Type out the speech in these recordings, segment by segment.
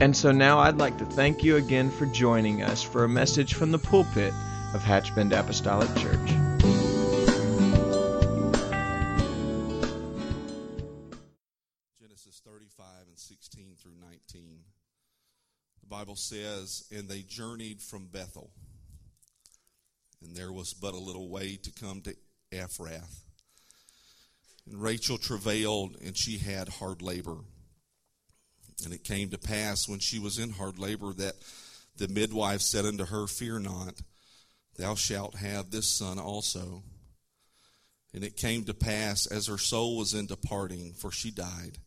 And so now I'd like to thank you again for joining us for a message from the pulpit of Hatchbend Apostolic Church. Genesis 35 and 16 through 19. The Bible says, And they journeyed from Bethel, and there was but a little way to come to Ephrath. And Rachel travailed, and she had hard labor. And it came to pass when she was in hard labor that the midwife said unto her, Fear not, thou shalt have this son also. And it came to pass as her soul was in departing, for she died,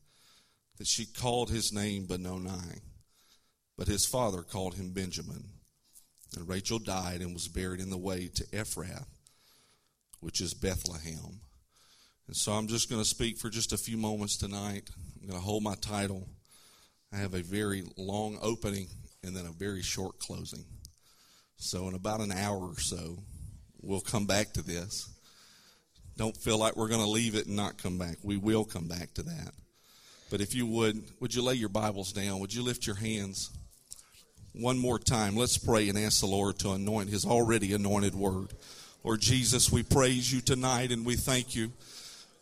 that she called his name Benoni, but his father called him Benjamin. And Rachel died and was buried in the way to Ephrath, which is Bethlehem. And so I'm just going to speak for just a few moments tonight. I'm going to hold my title. I have a very long opening and then a very short closing. So, in about an hour or so, we'll come back to this. Don't feel like we're going to leave it and not come back. We will come back to that. But if you would, would you lay your Bibles down? Would you lift your hands? One more time, let's pray and ask the Lord to anoint His already anointed word. Lord Jesus, we praise you tonight and we thank you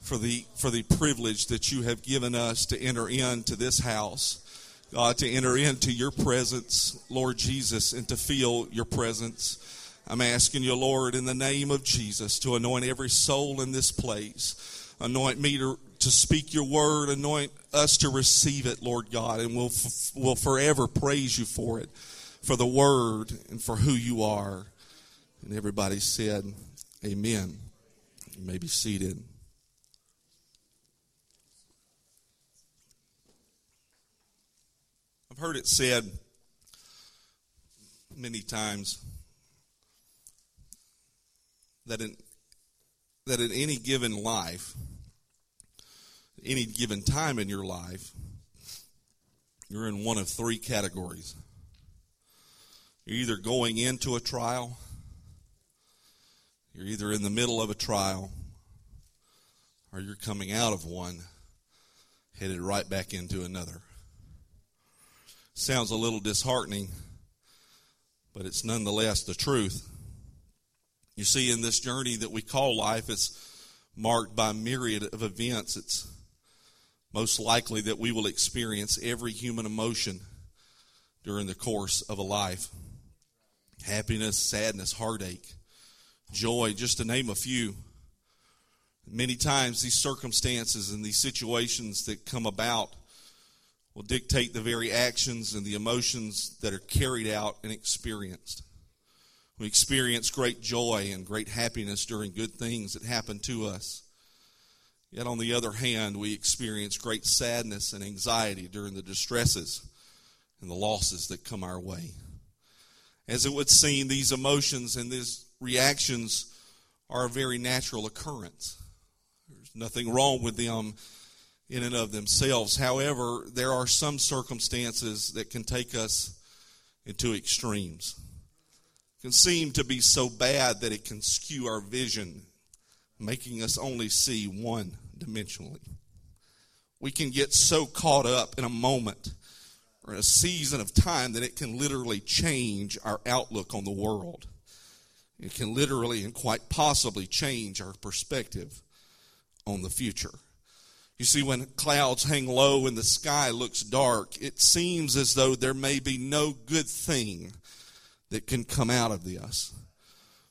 for the for the privilege that you have given us to enter into this house. God, to enter into your presence, Lord Jesus, and to feel your presence. I'm asking you, Lord, in the name of Jesus, to anoint every soul in this place. Anoint me to, to speak your word. Anoint us to receive it, Lord God, and we'll, we'll forever praise you for it, for the word and for who you are. And everybody said, Amen. You may be seated. Heard it said many times that in that in any given life, any given time in your life, you're in one of three categories. You're either going into a trial, you're either in the middle of a trial, or you're coming out of one, headed right back into another. Sounds a little disheartening, but it's nonetheless the truth. You see, in this journey that we call life, it's marked by myriad of events. It's most likely that we will experience every human emotion during the course of a life happiness, sadness, heartache, joy, just to name a few. Many times, these circumstances and these situations that come about will dictate the very actions and the emotions that are carried out and experienced. We experience great joy and great happiness during good things that happen to us. Yet, on the other hand, we experience great sadness and anxiety during the distresses and the losses that come our way. As it would seem, these emotions and these reactions are a very natural occurrence. There's nothing wrong with them in and of themselves. However, there are some circumstances that can take us into extremes. Can seem to be so bad that it can skew our vision, making us only see one dimensionally. We can get so caught up in a moment or in a season of time that it can literally change our outlook on the world. It can literally and quite possibly change our perspective on the future. You see, when clouds hang low and the sky looks dark, it seems as though there may be no good thing that can come out of this.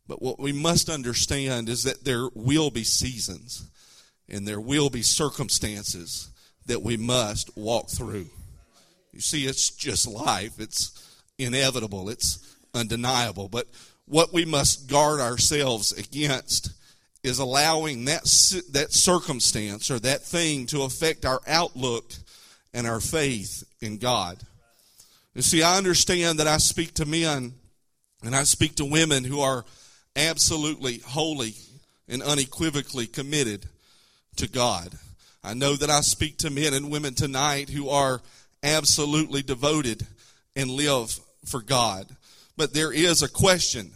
But what we must understand is that there will be seasons and there will be circumstances that we must walk through. You see, it's just life, it's inevitable, it's undeniable. But what we must guard ourselves against is allowing that, that circumstance or that thing to affect our outlook and our faith in God. You see, I understand that I speak to men and I speak to women who are absolutely wholly and unequivocally committed to God. I know that I speak to men and women tonight who are absolutely devoted and live for God. But there is a question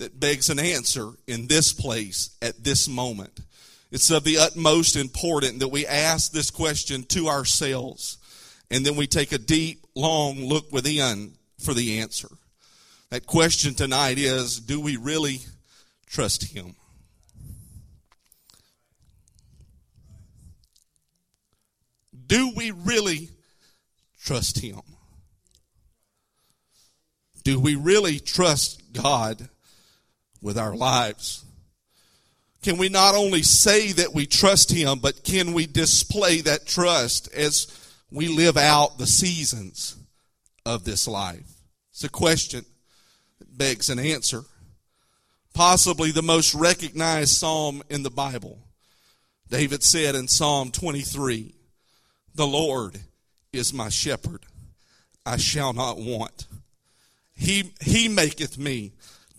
that begs an answer in this place at this moment. It's of the utmost importance that we ask this question to ourselves and then we take a deep, long look within for the answer. That question tonight is do we really trust Him? Do we really trust Him? Do we really trust God with our lives? Can we not only say that we trust Him, but can we display that trust as we live out the seasons of this life? It's a question that begs an answer. Possibly the most recognized psalm in the Bible. David said in Psalm 23, The Lord is my shepherd, I shall not want. He, he maketh me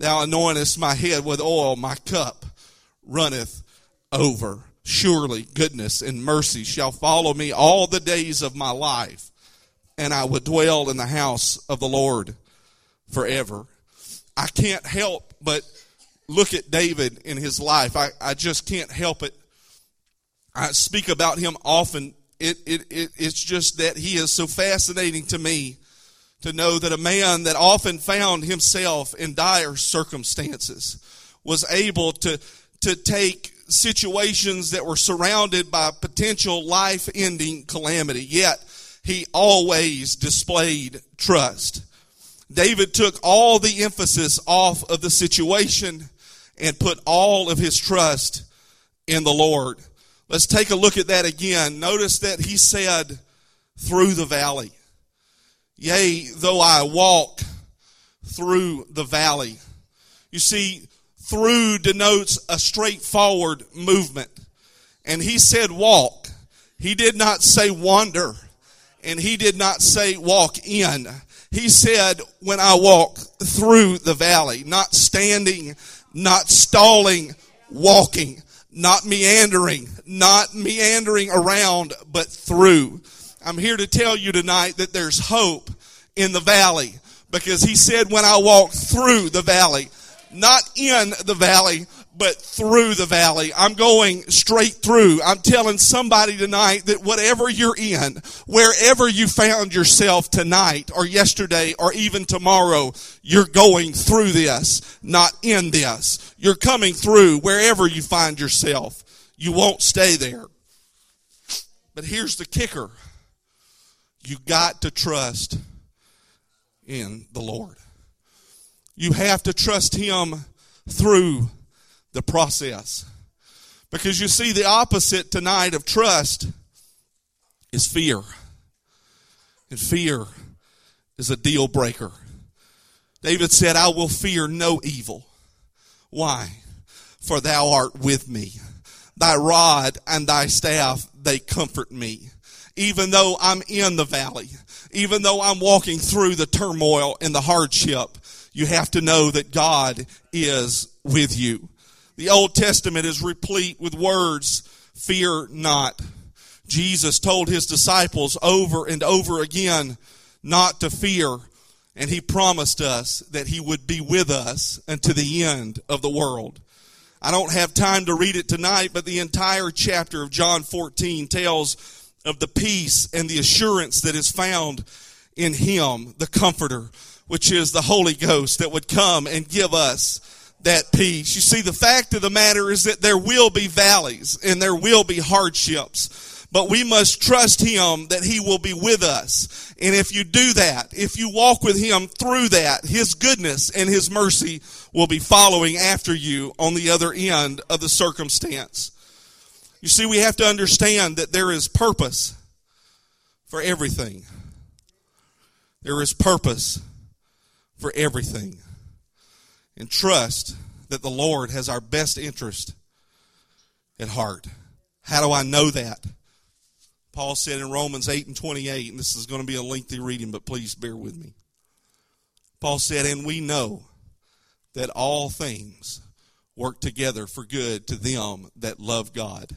Thou anointest my head with oil, my cup runneth over. Surely goodness and mercy shall follow me all the days of my life, and I will dwell in the house of the Lord forever. I can't help but look at David in his life. I, I just can't help it. I speak about him often. It, it, it, it's just that he is so fascinating to me to know that a man that often found himself in dire circumstances was able to to take situations that were surrounded by potential life ending calamity, yet he always displayed trust. David took all the emphasis off of the situation and put all of his trust in the Lord. Let's take a look at that again. Notice that he said, through the valley. Yea, though I walk through the valley. You see, through denotes a straightforward movement. And he said walk. He did not say wander. And he did not say walk in. He said, when I walk through the valley, not standing, not stalling, walking, not meandering, not meandering around, but through. I'm here to tell you tonight that there's hope in the valley because he said, when I walk through the valley, not in the valley, but through the valley. I'm going straight through. I'm telling somebody tonight that whatever you're in, wherever you found yourself tonight or yesterday or even tomorrow, you're going through this, not in this. You're coming through wherever you find yourself. You won't stay there. But here's the kicker. You got to trust in the Lord. You have to trust Him through the process. Because you see, the opposite tonight of trust is fear. And fear is a deal breaker. David said, I will fear no evil. Why? For thou art with me. Thy rod and thy staff, they comfort me. Even though I'm in the valley, even though I'm walking through the turmoil and the hardship, you have to know that God is with you. The Old Testament is replete with words, fear not. Jesus told his disciples over and over again not to fear, and he promised us that he would be with us unto the end of the world. I don't have time to read it tonight, but the entire chapter of John 14 tells of the peace and the assurance that is found in him, the comforter which is the Holy Ghost that would come and give us that peace. You see, the fact of the matter is that there will be valleys and there will be hardships. but we must trust Him that He will be with us. And if you do that, if you walk with Him through that, His goodness and His mercy will be following after you on the other end of the circumstance. You see, we have to understand that there is purpose for everything. There is purpose for everything. And trust that the Lord has our best interest at heart. How do I know that? Paul said in Romans 8 and 28, and this is going to be a lengthy reading, but please bear with me. Paul said, And we know that all things work together for good to them that love God,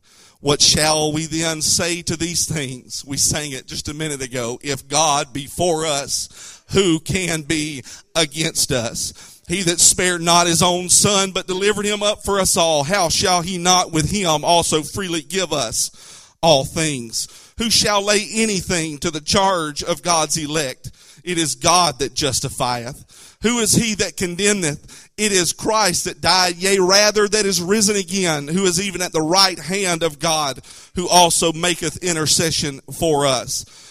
What shall we then say to these things? We sang it just a minute ago. If God be for us, who can be against us? He that spared not his own son, but delivered him up for us all, how shall he not with him also freely give us all things? Who shall lay anything to the charge of God's elect? It is God that justifieth. Who is he that condemneth? It is Christ that died, yea, rather that is risen again, who is even at the right hand of God, who also maketh intercession for us.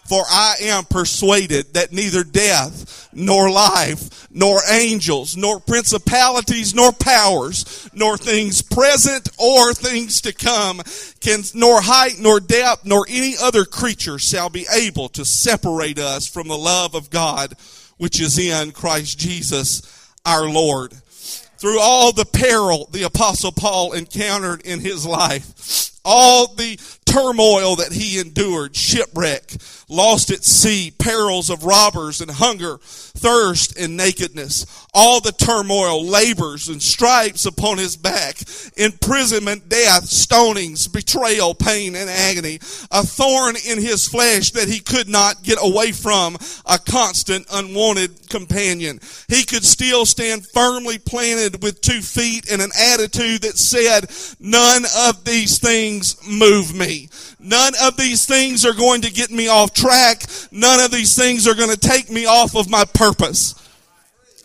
For I am persuaded that neither death, nor life, nor angels, nor principalities, nor powers, nor things present or things to come, can, nor height, nor depth, nor any other creature shall be able to separate us from the love of God, which is in Christ Jesus our Lord. Through all the peril the apostle Paul encountered in his life, all the turmoil that he endured, shipwreck, lost at sea, perils of robbers and hunger, thirst and nakedness, all the turmoil, labors and stripes upon his back, imprisonment, death, stonings, betrayal, pain and agony, a thorn in his flesh that he could not get away from, a constant unwanted companion. He could still stand firmly planted with two feet in an attitude that said, none of these things move me. None of these things are going to get me off track. None of these things are going to take me off of my purpose.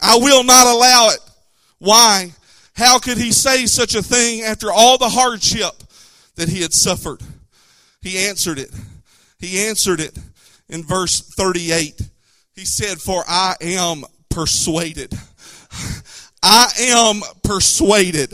I will not allow it. Why? How could he say such a thing after all the hardship that he had suffered? He answered it. He answered it in verse 38. He said, For I am persuaded. I am persuaded.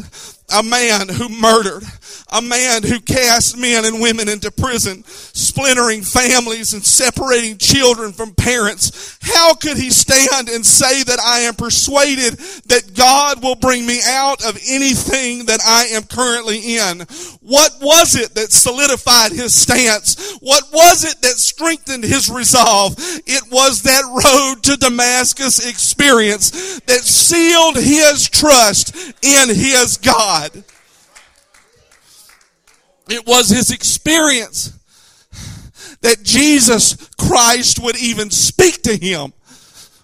A man who murdered a man who cast men and women into prison, splintering families and separating children from parents. How could he stand and say that I am persuaded that God will bring me out of anything that I am currently in? What was it that solidified his stance? What was it that strengthened his resolve? It was that road to Damascus experience that sealed his trust in his God. It was his experience that Jesus Christ would even speak to him,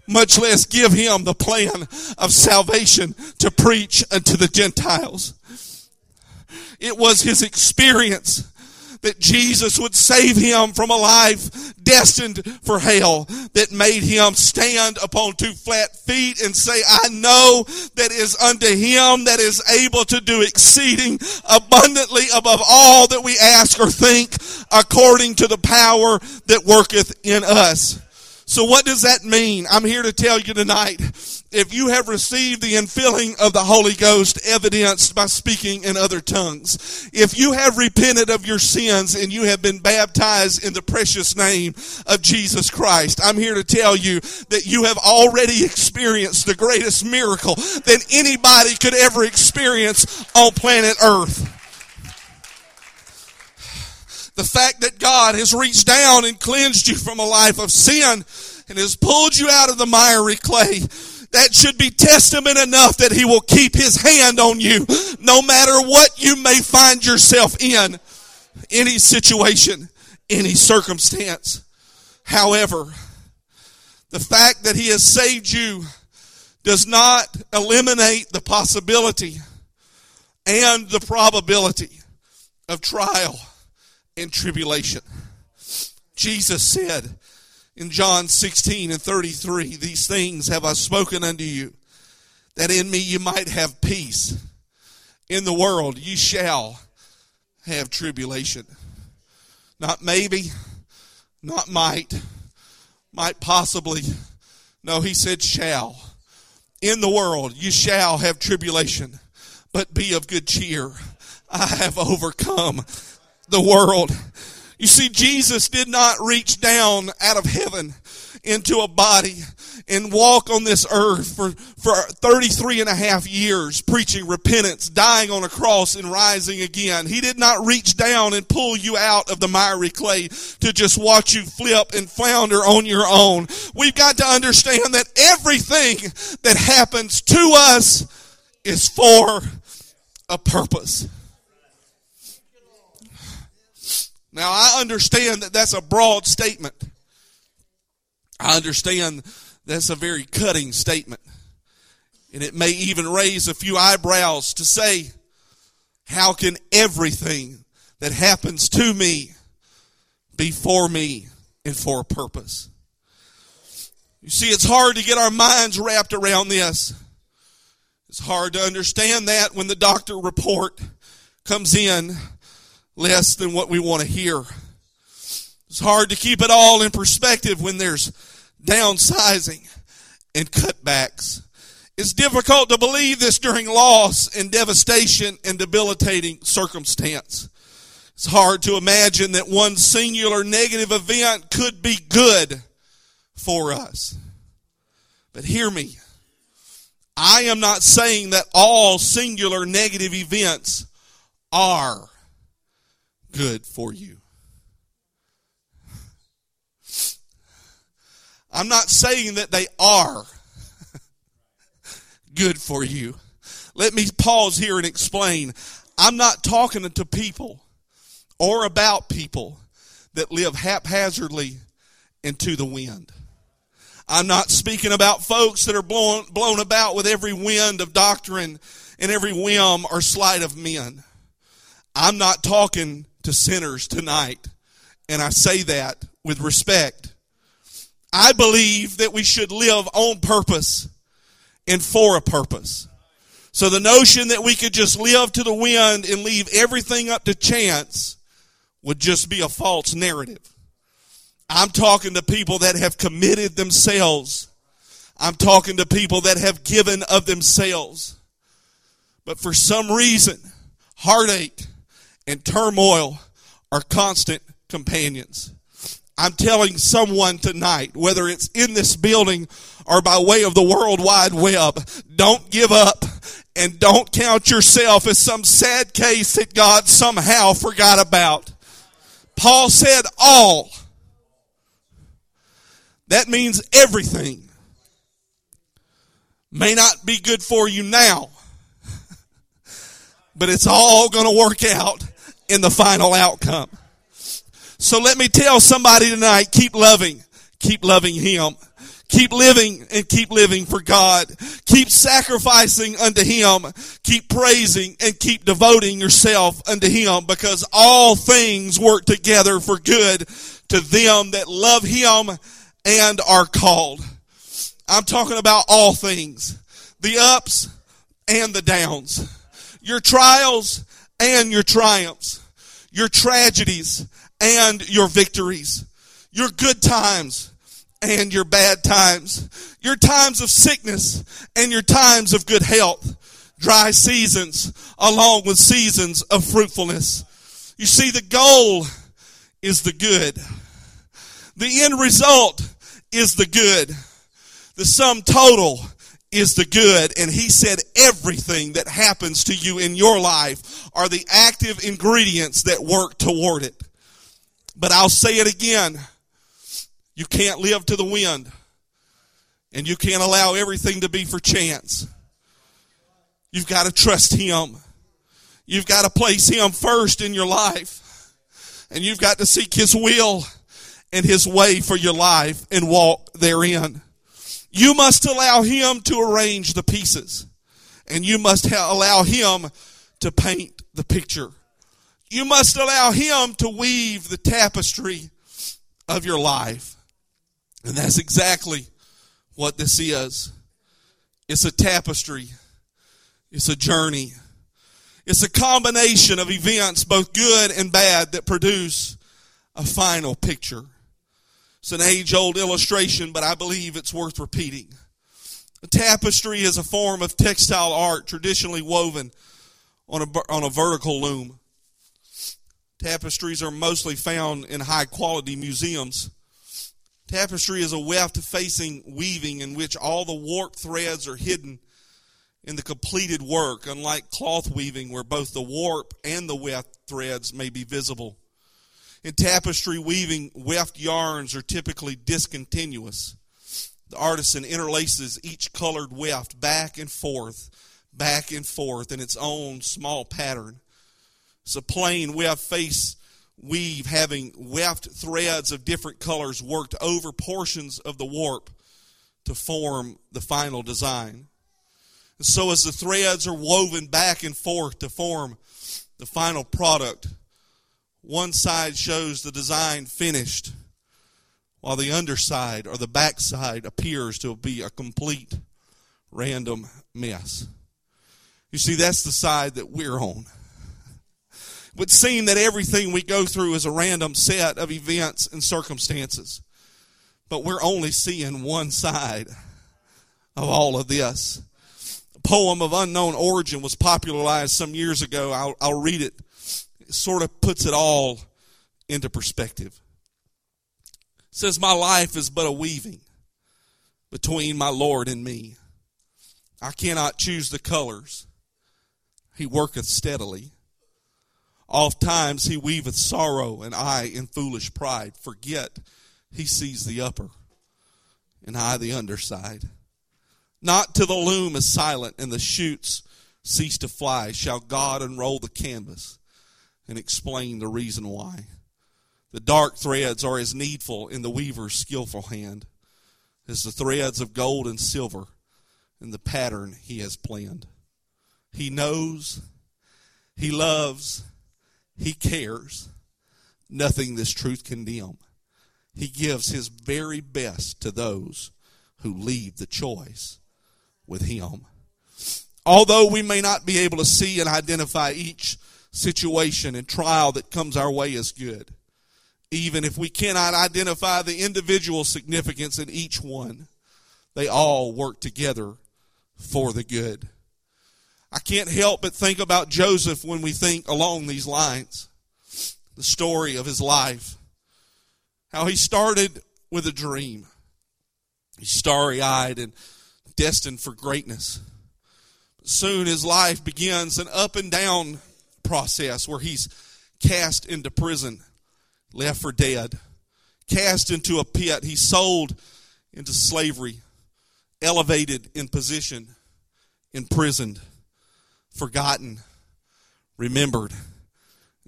much less give him the plan of salvation to preach unto the Gentiles. It was his experience that Jesus would save him from a life destined for hell that made him stand upon two flat feet and say, I know that is unto him that is able to do exceeding abundantly above all that we ask or think according to the power that worketh in us. So what does that mean? I'm here to tell you tonight if you have received the infilling of the Holy Ghost evidenced by speaking in other tongues, if you have repented of your sins and you have been baptized in the precious name of Jesus Christ, I'm here to tell you that you have already experienced the greatest miracle that anybody could ever experience on planet Earth. The fact that God has reached down and cleansed you from a life of sin and has pulled you out of the miry clay. That should be testament enough that He will keep His hand on you no matter what you may find yourself in, any situation, any circumstance. However, the fact that He has saved you does not eliminate the possibility and the probability of trial and tribulation. Jesus said in John 16 and 33, These things have I spoken unto you, that in me you might have peace. In the world you shall have tribulation. Not maybe, not might, might possibly. No, he said shall. In the world you shall have tribulation, but be of good cheer. I have overcome the world. You see, Jesus did not reach down out of heaven into a body and walk on this earth for, for 33 and a half years preaching repentance, dying on a cross and rising again. He did not reach down and pull you out of the miry clay to just watch you flip and flounder on your own. We've got to understand that everything that happens to us is for a purpose. Now, I understand that that's a broad statement. I understand that's a very cutting statement. And it may even raise a few eyebrows to say, how can everything that happens to me be for me and for a purpose? You see, it's hard to get our minds wrapped around this. It's hard to understand that when the doctor report comes in less than what we want to hear. It's hard to keep it all in perspective when there's downsizing and cutbacks. It's difficult to believe this during loss and devastation and debilitating circumstance. It's hard to imagine that one singular negative event could be good for us. But hear me. I am not saying that all singular negative events are good for you. I'm not saying that they are good for you. Let me pause here and explain. I'm not talking to people or about people that live haphazardly into the wind. I'm not speaking about folks that are blown, blown about with every wind of doctrine and every whim or sleight of men. I'm not talking to sinners tonight, and I say that with respect. I believe that we should live on purpose and for a purpose. So the notion that we could just live to the wind and leave everything up to chance would just be a false narrative. I'm talking to people that have committed themselves. I'm talking to people that have given of themselves. But for some reason, heartache and turmoil are constant companions. I'm telling someone tonight, whether it's in this building or by way of the World Wide Web, don't give up and don't count yourself as some sad case that God somehow forgot about. Paul said all that means everything may not be good for you now, but it's all going to work out in the final outcome. So let me tell somebody tonight, keep loving, keep loving Him. Keep living and keep living for God. Keep sacrificing unto Him. Keep praising and keep devoting yourself unto Him because all things work together for good to them that love Him and are called. I'm talking about all things. The ups and the downs. Your trials and your triumphs. Your tragedies and your victories. Your good times and your bad times. Your times of sickness and your times of good health. Dry seasons along with seasons of fruitfulness. You see, the goal is the good. The end result is the good. The sum total is the good. And he said everything that happens to you in your life are the active ingredients that work toward it. But I'll say it again. You can't live to the wind. And you can't allow everything to be for chance. You've got to trust Him. You've got to place Him first in your life. And you've got to seek His will and His way for your life and walk therein. You must allow Him to arrange the pieces. And you must ha- allow Him to paint the picture. You must allow Him to weave the tapestry of your life. And that's exactly what this is. It's a tapestry. It's a journey. It's a combination of events, both good and bad, that produce a final picture. It's an age old illustration, but I believe it's worth repeating. A tapestry is a form of textile art traditionally woven on a, on a vertical loom. Tapestries are mostly found in high quality museums. Tapestry is a weft facing weaving in which all the warp threads are hidden in the completed work, unlike cloth weaving where both the warp and the weft threads may be visible. In tapestry weaving, weft yarns are typically discontinuous. The artisan interlaces each colored weft back and forth, back and forth in its own small pattern. It's a plain weft face weave having weft threads of different colors worked over portions of the warp to form the final design. And so as the threads are woven back and forth to form the final product, one side shows the design finished, while the underside or the backside appears to be a complete random mess. You see, that's the side that we're on. It would seem that everything we go through is a random set of events and circumstances. But we're only seeing one side of all of this. A poem of unknown origin was popularized some years ago. I'll, I'll read it sort of puts it all into perspective. It says, My life is but a weaving between my Lord and me. I cannot choose the colors. He worketh steadily. Oft times he weaveth sorrow, and I in foolish pride forget he sees the upper, and I the underside. Not till the loom is silent and the shoots cease to fly shall God unroll the canvas and explain the reason why. The dark threads are as needful in the weaver's skillful hand as the threads of gold and silver in the pattern he has planned. He knows, he loves, he cares. Nothing this truth can dim. He gives his very best to those who leave the choice with him. Although we may not be able to see and identify each situation and trial that comes our way is good. Even if we cannot identify the individual significance in each one, they all work together for the good. I can't help but think about Joseph when we think along these lines. The story of his life. How he started with a dream. He's starry eyed and destined for greatness. But Soon his life begins an up and down process where he's cast into prison, left for dead, cast into a pit. He's sold into slavery, elevated in position, imprisoned, forgotten, remembered,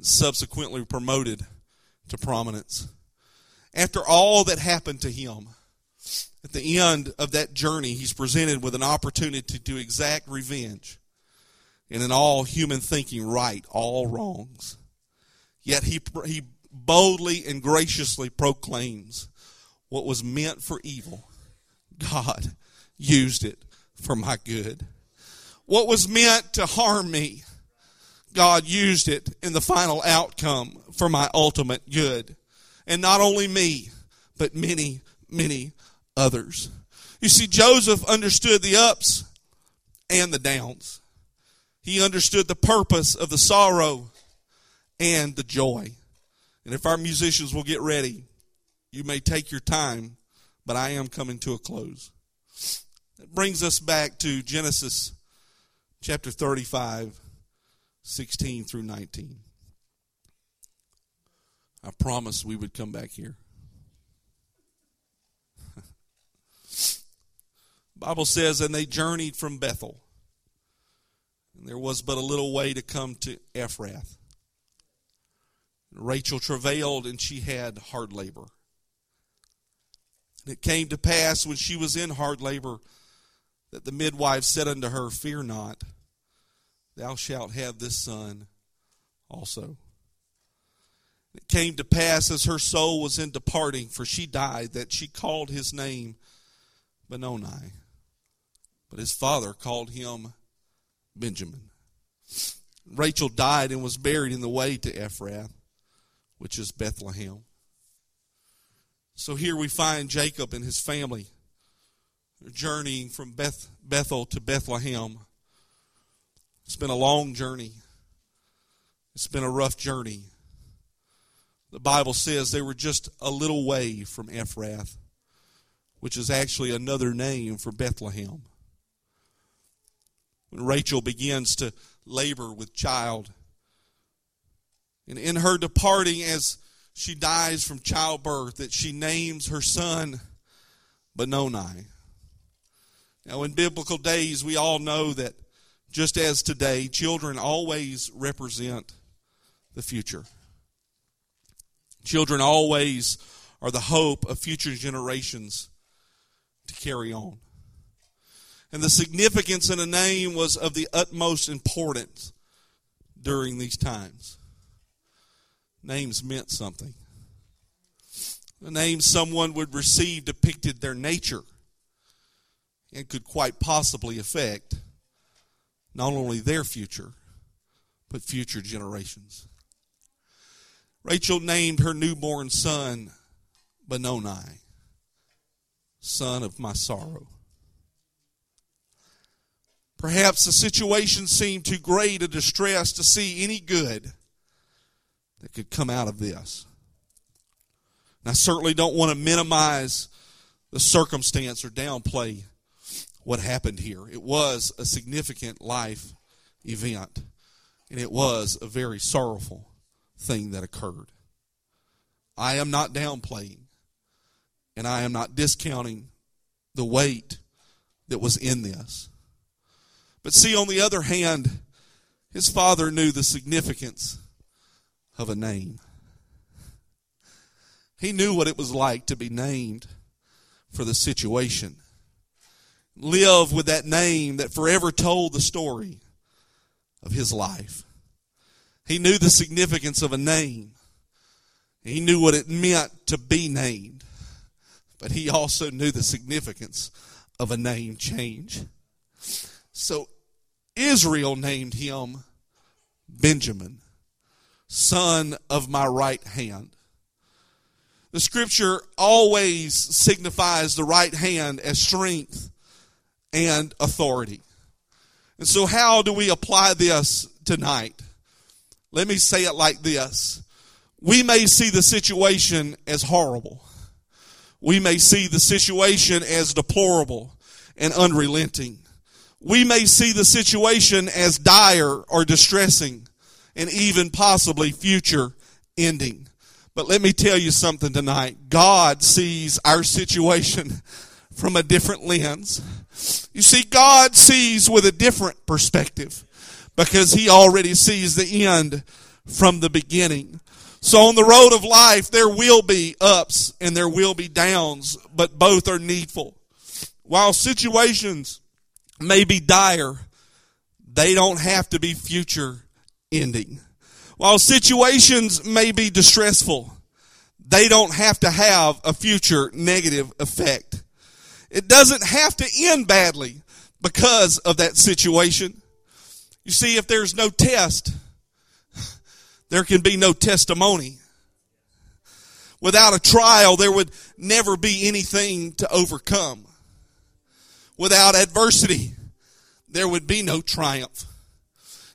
subsequently promoted to prominence. After all that happened to him, at the end of that journey, he's presented with an opportunity to exact revenge and in all human thinking right all wrongs. Yet he, he boldly and graciously proclaims what was meant for evil, God used it for my good. What was meant to harm me, God used it in the final outcome for my ultimate good. And not only me, but many, many others. You see, Joseph understood the ups and the downs. He understood the purpose of the sorrow and the joy. And if our musicians will get ready, you may take your time, but I am coming to a close. It brings us back to Genesis chapter 35, 16 through 19. I promised we would come back here. Bible says, and they journeyed from Bethel. And there was but a little way to come to Ephrath. Rachel travailed, and she had hard labor. And it came to pass when she was in hard labor that the midwife said unto her, Fear not, thou shalt have this son also. It came to pass as her soul was in departing, for she died, that she called his name Benoni. But his father called him Benjamin. Rachel died and was buried in the way to Ephrath, which is Bethlehem. So here we find Jacob and his family journeying from Beth, Bethel to Bethlehem. It's been a long journey. It's been a rough journey. The Bible says they were just a little way from Ephrath, which is actually another name for Bethlehem. When Rachel begins to labor with child, and in her departing as she dies from childbirth, that she names her son Benoni. Now, in biblical days, we all know that just as today, children always represent the future. Children always are the hope of future generations to carry on. And the significance in a name was of the utmost importance during these times. Names meant something. The name someone would receive depicted their nature and could quite possibly affect not only their future, but future generations. Rachel named her newborn son Benoni, son of my sorrow. Perhaps the situation seemed too great a distress to see any good that could come out of this. And I certainly don't want to minimize the circumstance or downplay what happened here. It was a significant life event, and it was a very sorrowful thing that occurred. I am not downplaying, and I am not discounting the weight that was in this. But see, on the other hand, his father knew the significance of a name. He knew what it was like to be named for the situation. Live with that name that forever told the story of his life. He knew the significance of a name. He knew what it meant to be named. But he also knew the significance of a name change. So Israel named him Benjamin, son of my right hand. The scripture always signifies the right hand as strength and authority. And so, how do we apply this tonight? Let me say it like this. We may see the situation as horrible. We may see the situation as deplorable and unrelenting. We may see the situation as dire or distressing and even possibly future ending. But let me tell you something tonight. God sees our situation from a different lens. You see, God sees with a different perspective because he already sees the end from the beginning. So on the road of life, there will be ups and there will be downs, but both are needful. While situations may be dire, they don't have to be future ending. While situations may be distressful, they don't have to have a future negative effect. It doesn't have to end badly because of that situation. You see, if there's no test, there can be no testimony. Without a trial, there would never be anything to overcome. Without adversity, there would be no triumph.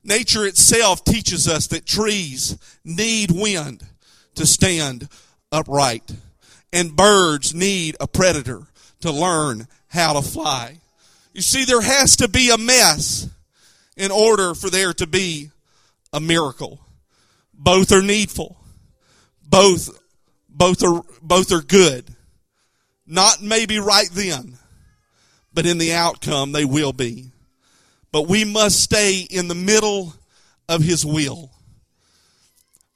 Nature itself teaches us that trees need wind to stand upright, and birds need a predator to learn how to fly. You see, there has to be a mess in order for there to be a miracle. Both are needful. both both are both are good. Not maybe right then, but in the outcome they will be. But we must stay in the middle of his will.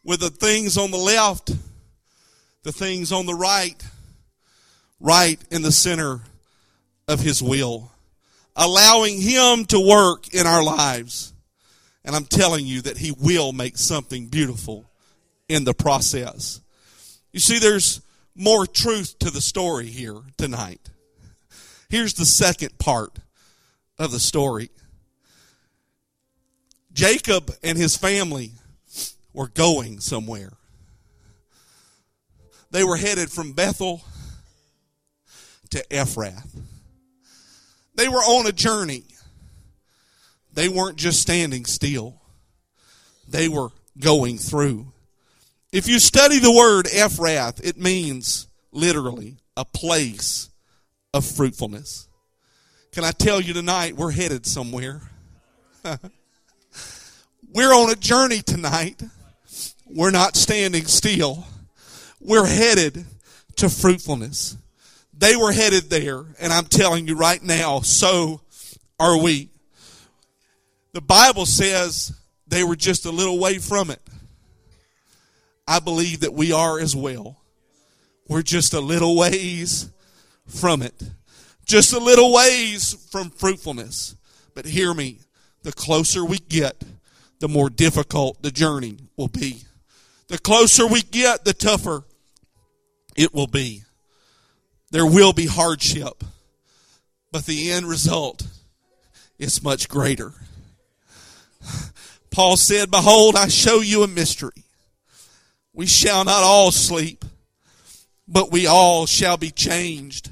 With the things on the left, the things on the right, right in the center of his will. Allowing him to work in our lives. And I'm telling you that he will make something beautiful in the process. You see, there's more truth to the story here tonight. Here's the second part of the story Jacob and his family were going somewhere. They were headed from Bethel to Ephrath. They were on a journey. They weren't just standing still, they were going through. If you study the word Ephrath, it means literally a place of fruitfulness. Can I tell you tonight, we're headed somewhere. we're on a journey tonight. We're not standing still. We're headed to fruitfulness. They were headed there, and I'm telling you right now, so are we. The Bible says they were just a little way from it. I believe that we are as well. We're just a little ways from it. Just a little ways from fruitfulness. But hear me, the closer we get, the more difficult the journey will be. The closer we get, the tougher it will be. There will be hardship, but the end result is much greater. Paul said, Behold, I show you a mystery. We shall not all sleep, but we all shall be changed.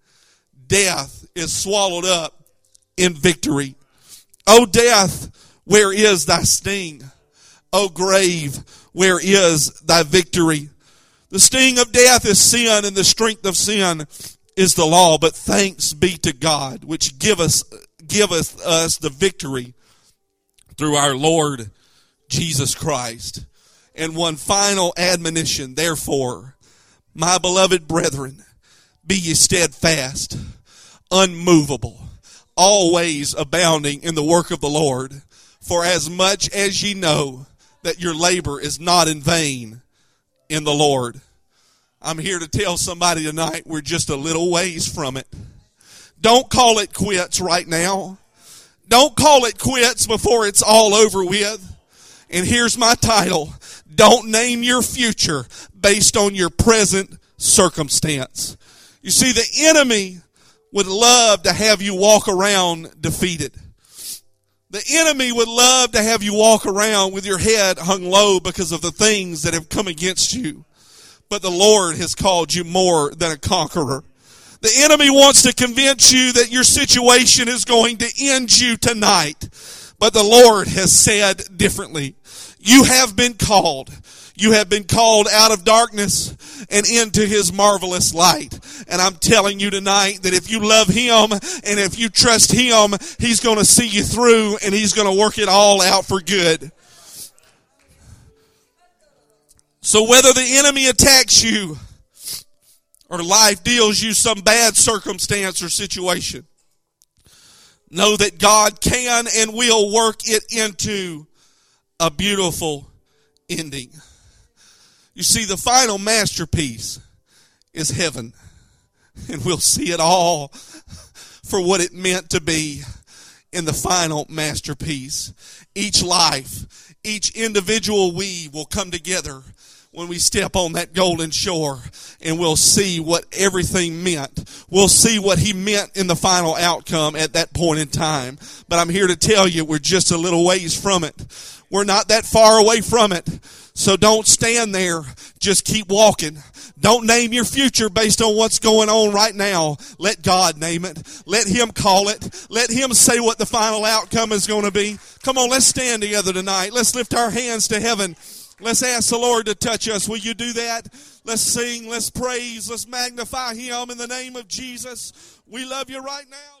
Death is swallowed up in victory. O death, where is thy sting? O grave, where is thy victory? The sting of death is sin, and the strength of sin is the law. But thanks be to God, which giveth, giveth us the victory through our Lord Jesus Christ. And one final admonition, therefore, my beloved brethren, be ye steadfast, unmovable, always abounding in the work of the Lord. For as much as ye know that your labor is not in vain in the Lord. I'm here to tell somebody tonight we're just a little ways from it. Don't call it quits right now. Don't call it quits before it's all over with. And here's my title. Don't name your future based on your present circumstance. You see, the enemy would love to have you walk around defeated. The enemy would love to have you walk around with your head hung low because of the things that have come against you. But the Lord has called you more than a conqueror. The enemy wants to convince you that your situation is going to end you tonight. But the Lord has said differently. You have been called. You have been called out of darkness and into his marvelous light. And I'm telling you tonight that if you love him and if you trust him, he's going to see you through and he's going to work it all out for good. So whether the enemy attacks you or life deals you some bad circumstance or situation, know that God can and will work it into a beautiful ending. You see, the final masterpiece is heaven. And we'll see it all for what it meant to be in the final masterpiece. Each life, each individual we will come together when we step on that golden shore and we'll see what everything meant. We'll see what he meant in the final outcome at that point in time. But I'm here to tell you we're just a little ways from it. We're not that far away from it. So don't stand there Just keep walking. Don't name your future based on what's going on right now. Let God name it. Let Him call it. Let Him say what the final outcome is going to be. Come on, let's stand together tonight. Let's lift our hands to heaven. Let's ask the Lord to touch us. Will you do that? Let's sing, let's praise, let's magnify Him in the name of Jesus. We love you right now.